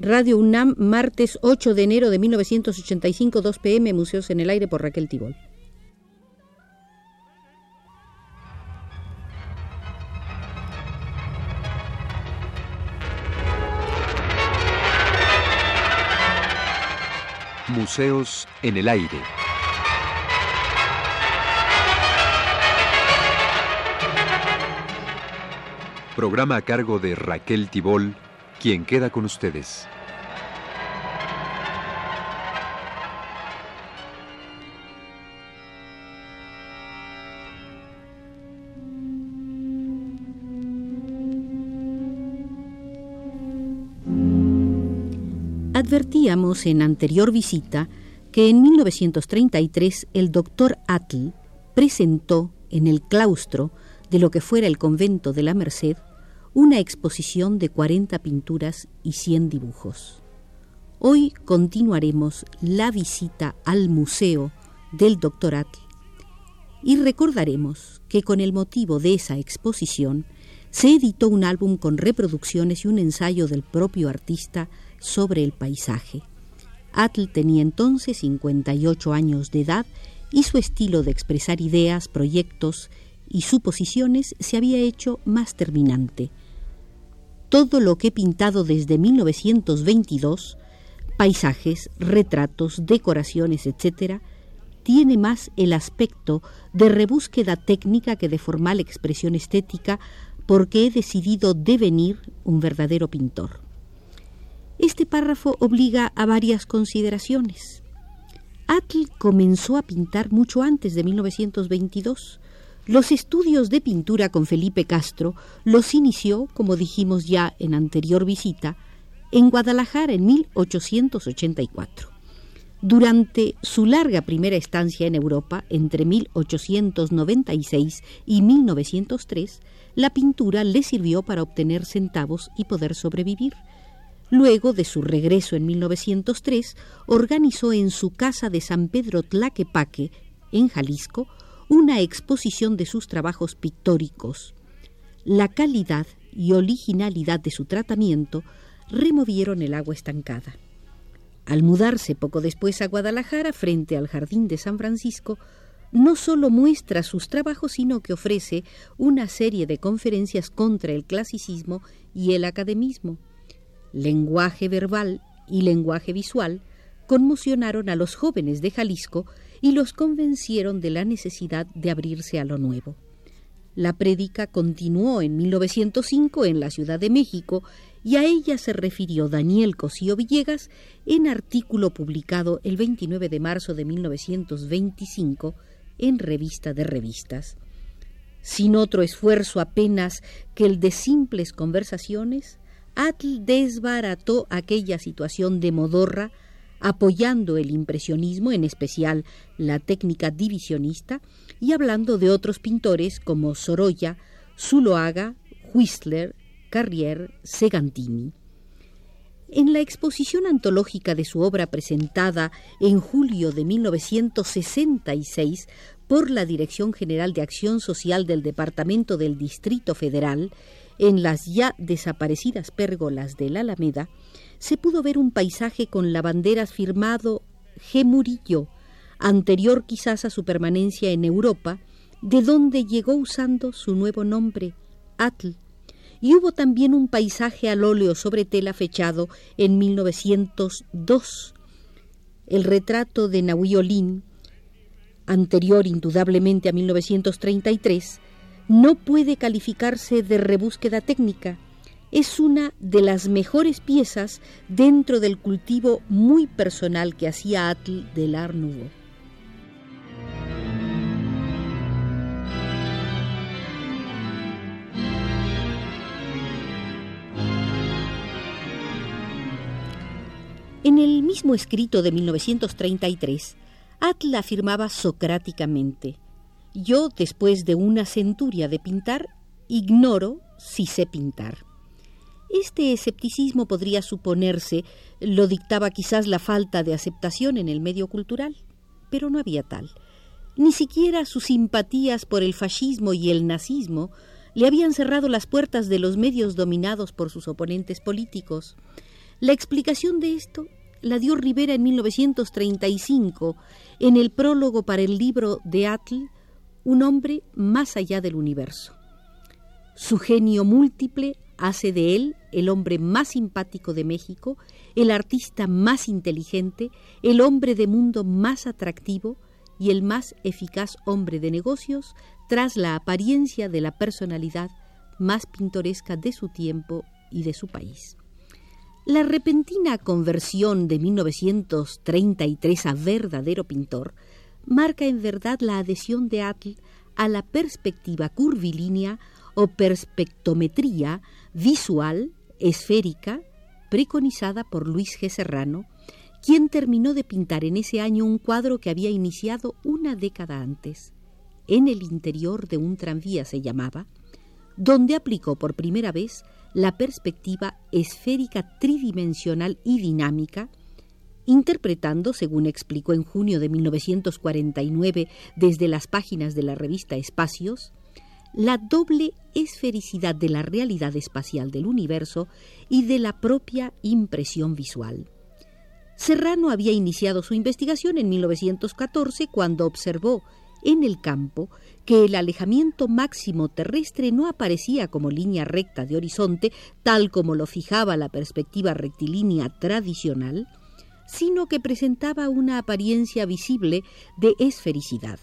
Radio UNAM, martes 8 de enero de 1985, 2 pm, Museos en el Aire por Raquel Tibol. Museos en el Aire. Programa a cargo de Raquel Tibol quien queda con ustedes. Advertíamos en anterior visita que en 1933 el doctor Atl presentó en el claustro de lo que fuera el convento de la Merced una exposición de 40 pinturas y 100 dibujos. Hoy continuaremos la visita al museo del. Atl y recordaremos que con el motivo de esa exposición se editó un álbum con reproducciones y un ensayo del propio artista sobre el paisaje. Atl tenía entonces 58 años de edad y su estilo de expresar ideas, proyectos y suposiciones se había hecho más terminante todo lo que he pintado desde 1922, paisajes, retratos, decoraciones, etc., tiene más el aspecto de rebúsqueda técnica que de formal expresión estética porque he decidido devenir un verdadero pintor. Este párrafo obliga a varias consideraciones. Atl comenzó a pintar mucho antes de 1922, los estudios de pintura con Felipe Castro los inició, como dijimos ya en anterior visita, en Guadalajara en 1884. Durante su larga primera estancia en Europa, entre 1896 y 1903, la pintura le sirvió para obtener centavos y poder sobrevivir. Luego de su regreso en 1903, organizó en su casa de San Pedro Tlaquepaque, en Jalisco, una exposición de sus trabajos pictóricos. La calidad y originalidad de su tratamiento removieron el agua estancada. Al mudarse poco después a Guadalajara, frente al Jardín de San Francisco, no solo muestra sus trabajos, sino que ofrece una serie de conferencias contra el clasicismo y el academismo. Lenguaje verbal y lenguaje visual conmocionaron a los jóvenes de Jalisco y los convencieron de la necesidad de abrirse a lo nuevo. La prédica continuó en 1905 en la Ciudad de México y a ella se refirió Daniel Cosío Villegas en artículo publicado el 29 de marzo de 1925 en Revista de Revistas. Sin otro esfuerzo apenas que el de simples conversaciones, Atl desbarató aquella situación de modorra apoyando el impresionismo, en especial la técnica divisionista, y hablando de otros pintores como Sorolla, Zuloaga, Whistler, Carrier, Segantini. En la exposición antológica de su obra presentada en julio de 1966 por la Dirección General de Acción Social del Departamento del Distrito Federal, en las ya desaparecidas pérgolas de la Alameda, se pudo ver un paisaje con la bandera firmado G. Murillo, anterior quizás a su permanencia en Europa, de donde llegó usando su nuevo nombre, Atl. Y hubo también un paisaje al óleo sobre tela fechado en 1902. El retrato de Nahui Olin, anterior indudablemente a 1933, no puede calificarse de rebúsqueda técnica, es una de las mejores piezas dentro del cultivo muy personal que hacía Atl del Art. En el mismo escrito de 1933, Atl afirmaba socráticamente, yo, después de una centuria de pintar, ignoro si sé pintar. Este escepticismo podría suponerse lo dictaba quizás la falta de aceptación en el medio cultural, pero no había tal. Ni siquiera sus simpatías por el fascismo y el nazismo le habían cerrado las puertas de los medios dominados por sus oponentes políticos. La explicación de esto la dio Rivera en 1935 en el prólogo para el libro de Atl, Un hombre más allá del universo. Su genio múltiple hace de él el hombre más simpático de México, el artista más inteligente, el hombre de mundo más atractivo y el más eficaz hombre de negocios tras la apariencia de la personalidad más pintoresca de su tiempo y de su país. La repentina conversión de 1933 a verdadero pintor marca en verdad la adhesión de Atl a la perspectiva curvilínea o perspectometría visual esférica preconizada por Luis G. Serrano, quien terminó de pintar en ese año un cuadro que había iniciado una década antes. En el interior de un tranvía se llamaba, donde aplicó por primera vez la perspectiva esférica tridimensional y dinámica, interpretando, según explicó en junio de 1949 desde las páginas de la revista Espacios, la doble esfericidad de la realidad espacial del universo y de la propia impresión visual. Serrano había iniciado su investigación en 1914 cuando observó en el campo que el alejamiento máximo terrestre no aparecía como línea recta de horizonte, tal como lo fijaba la perspectiva rectilínea tradicional, sino que presentaba una apariencia visible de esfericidad.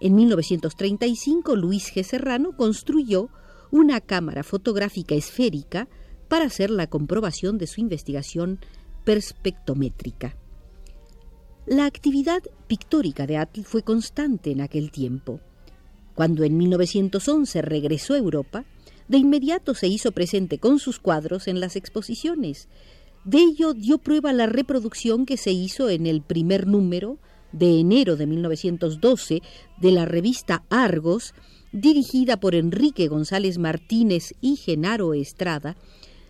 En 1935, Luis G. Serrano construyó una cámara fotográfica esférica para hacer la comprobación de su investigación perspectométrica. La actividad pictórica de Atl fue constante en aquel tiempo. Cuando en 1911 regresó a Europa, de inmediato se hizo presente con sus cuadros en las exposiciones. De ello dio prueba la reproducción que se hizo en el primer número de enero de 1912 de la revista Argos, dirigida por Enrique González Martínez y Genaro Estrada,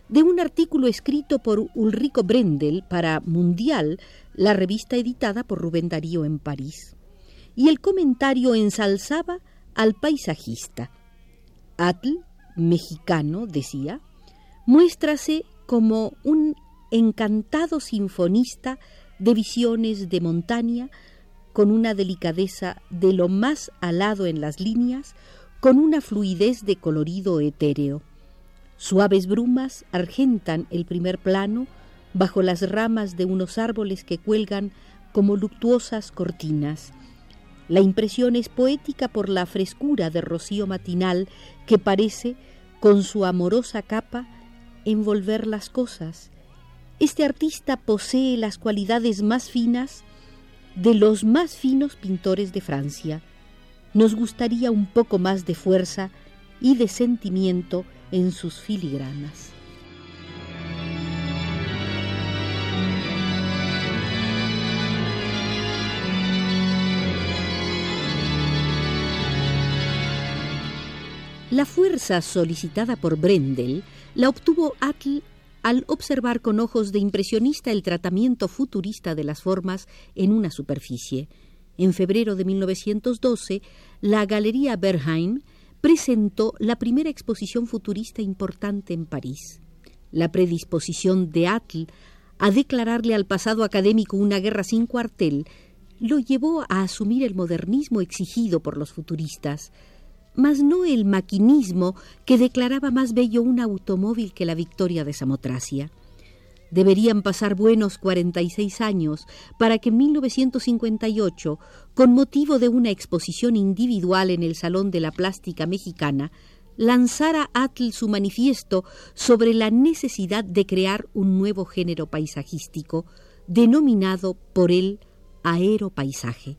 de un artículo escrito por Ulrico Brendel para Mundial, la revista editada por Rubén Darío en París. Y el comentario ensalzaba al paisajista. Atl, mexicano, decía, muéstrase como un encantado sinfonista de visiones de montaña, con una delicadeza de lo más alado en las líneas, con una fluidez de colorido etéreo. Suaves brumas argentan el primer plano bajo las ramas de unos árboles que cuelgan como luctuosas cortinas. La impresión es poética por la frescura de rocío matinal que parece, con su amorosa capa, envolver las cosas. Este artista posee las cualidades más finas de los más finos pintores de Francia. Nos gustaría un poco más de fuerza y de sentimiento en sus filigranas. La fuerza solicitada por Brendel la obtuvo Atl al observar con ojos de impresionista el tratamiento futurista de las formas en una superficie. En febrero de 1912, la Galería Berheim presentó la primera exposición futurista importante en París. La predisposición de Atl a declararle al pasado académico una guerra sin cuartel lo llevó a asumir el modernismo exigido por los futuristas, mas no el maquinismo que declaraba más bello un automóvil que la victoria de Samotracia. Deberían pasar buenos 46 años para que en 1958, con motivo de una exposición individual en el Salón de la Plástica Mexicana, lanzara Atl su manifiesto sobre la necesidad de crear un nuevo género paisajístico, denominado por él aeropaisaje,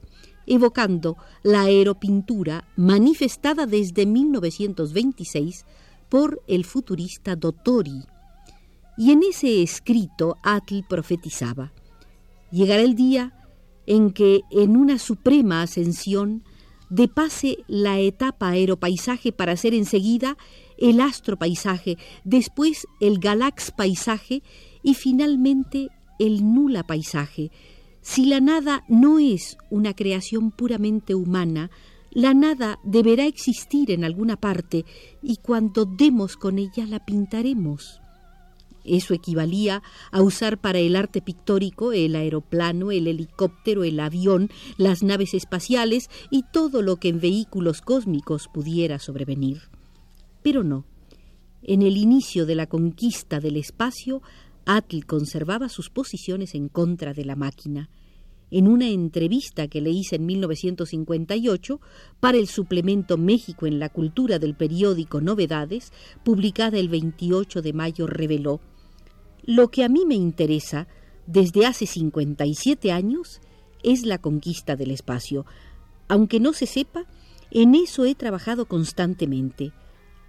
evocando la aeropintura manifestada desde 1926 por el futurista Dottori y en ese escrito Atl profetizaba, llegará el día en que en una suprema ascensión depase la etapa aeropaisaje para ser enseguida el astropaisaje, después el galax paisaje y finalmente el nula paisaje. Si la nada no es una creación puramente humana, la nada deberá existir en alguna parte y cuando demos con ella la pintaremos. Eso equivalía a usar para el arte pictórico el aeroplano, el helicóptero, el avión, las naves espaciales y todo lo que en vehículos cósmicos pudiera sobrevenir. Pero no. En el inicio de la conquista del espacio, Atl conservaba sus posiciones en contra de la máquina. En una entrevista que le hice en 1958 para el suplemento México en la cultura del periódico Novedades, publicada el 28 de mayo, reveló lo que a mí me interesa desde hace 57 años es la conquista del espacio. Aunque no se sepa, en eso he trabajado constantemente.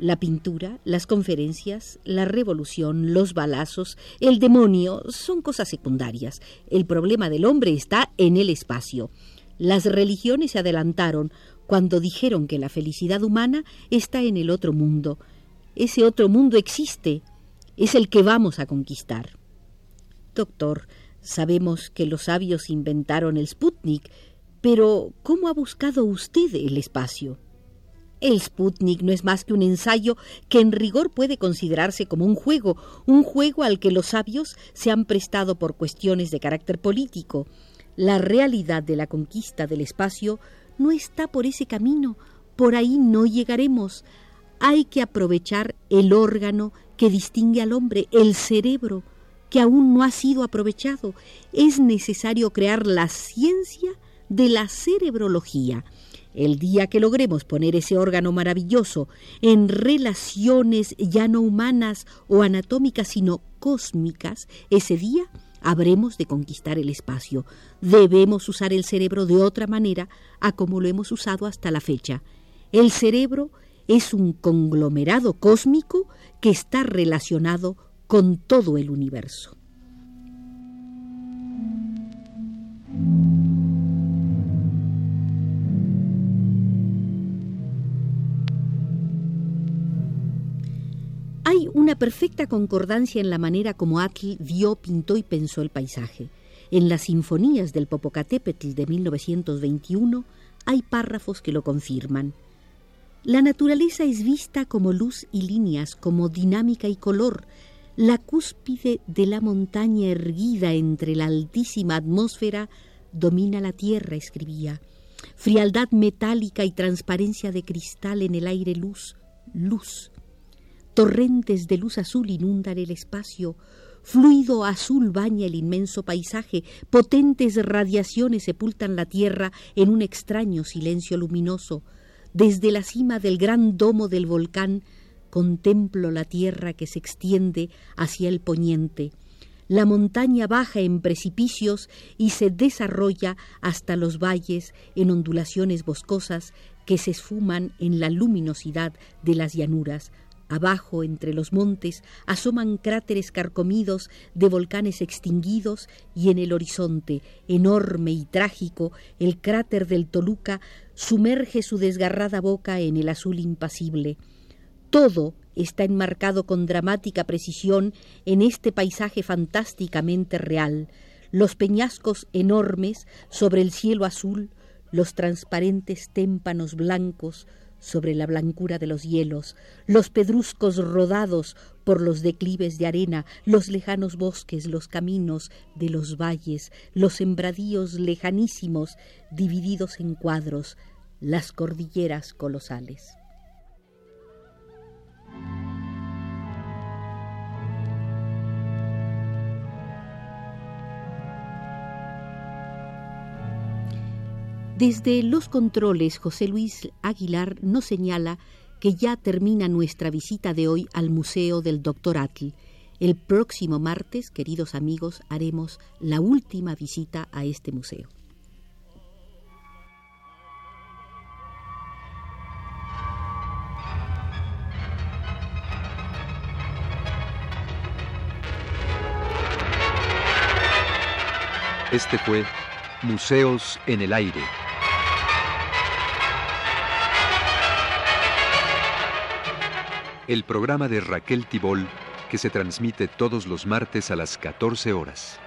La pintura, las conferencias, la revolución, los balazos, el demonio son cosas secundarias. El problema del hombre está en el espacio. Las religiones se adelantaron cuando dijeron que la felicidad humana está en el otro mundo. Ese otro mundo existe, es el que vamos a conquistar. Doctor, sabemos que los sabios inventaron el Sputnik, pero ¿cómo ha buscado usted el espacio? El Sputnik no es más que un ensayo que en rigor puede considerarse como un juego, un juego al que los sabios se han prestado por cuestiones de carácter político. La realidad de la conquista del espacio no está por ese camino, por ahí no llegaremos. Hay que aprovechar el órgano que distingue al hombre, el cerebro, que aún no ha sido aprovechado. Es necesario crear la ciencia de la cerebrología. El día que logremos poner ese órgano maravilloso en relaciones ya no humanas o anatómicas, sino cósmicas, ese día habremos de conquistar el espacio. Debemos usar el cerebro de otra manera a como lo hemos usado hasta la fecha. El cerebro es un conglomerado cósmico que está relacionado con todo el universo. Una perfecta concordancia en la manera como Atl vio, pintó y pensó el paisaje. En las sinfonías del Popocatépetl de 1921 hay párrafos que lo confirman. La naturaleza es vista como luz y líneas, como dinámica y color, la cúspide de la montaña erguida entre la altísima atmósfera domina la tierra, escribía. Frialdad metálica y transparencia de cristal en el aire luz, luz. Torrentes de luz azul inundan el espacio, fluido azul baña el inmenso paisaje, potentes radiaciones sepultan la tierra en un extraño silencio luminoso. Desde la cima del gran domo del volcán contemplo la tierra que se extiende hacia el poniente. La montaña baja en precipicios y se desarrolla hasta los valles en ondulaciones boscosas que se esfuman en la luminosidad de las llanuras. Abajo, entre los montes, asoman cráteres carcomidos de volcanes extinguidos y en el horizonte, enorme y trágico, el cráter del Toluca sumerge su desgarrada boca en el azul impasible. Todo está enmarcado con dramática precisión en este paisaje fantásticamente real. Los peñascos enormes sobre el cielo azul, los transparentes témpanos blancos, sobre la blancura de los hielos, los pedruscos rodados por los declives de arena, los lejanos bosques, los caminos de los valles, los sembradíos lejanísimos, divididos en cuadros, las cordilleras colosales. Desde los controles, José Luis Aguilar nos señala que ya termina nuestra visita de hoy al Museo del Dr. Atl. El próximo martes, queridos amigos, haremos la última visita a este museo. Este fue Museos en el Aire. El programa de Raquel Tibol que se transmite todos los martes a las 14 horas.